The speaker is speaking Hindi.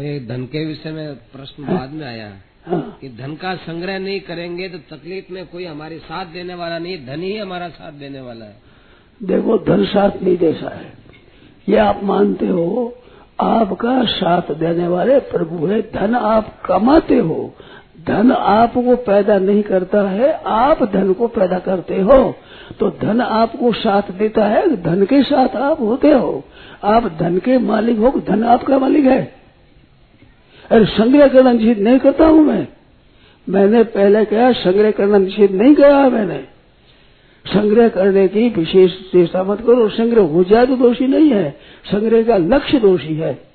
ये धन के विषय में प्रश्न बाद में आया कि धन का संग्रह नहीं करेंगे तो तकलीफ़ में कोई हमारी साथ देने वाला नहीं, धन ही हमारा साथ देने वाला है। देखो, धन साथ नहीं देसा है। ये आप मानते हो, आपका साथ देने वाले प्रभु है, धन आप कमाते हो। धन आपको पैदा नहीं करता है, आप धन को पैदा करते हो। तो धन आपको साथ देता है, धन के साथ आप होते हो। आप धन के मालिक हो, धन आपका मालिक है। अरे संग्रह करना निषेध नहीं करता हूँ मैं। मैंने पहले कहा, संग्रह करना निषेध नहीं कहा मैंने। संग्रह करने की विशेष चेष्टा मत करो। संग्रह हो जाए तो दोषी नहीं है। संग्रह का लक्ष्य दोषी है।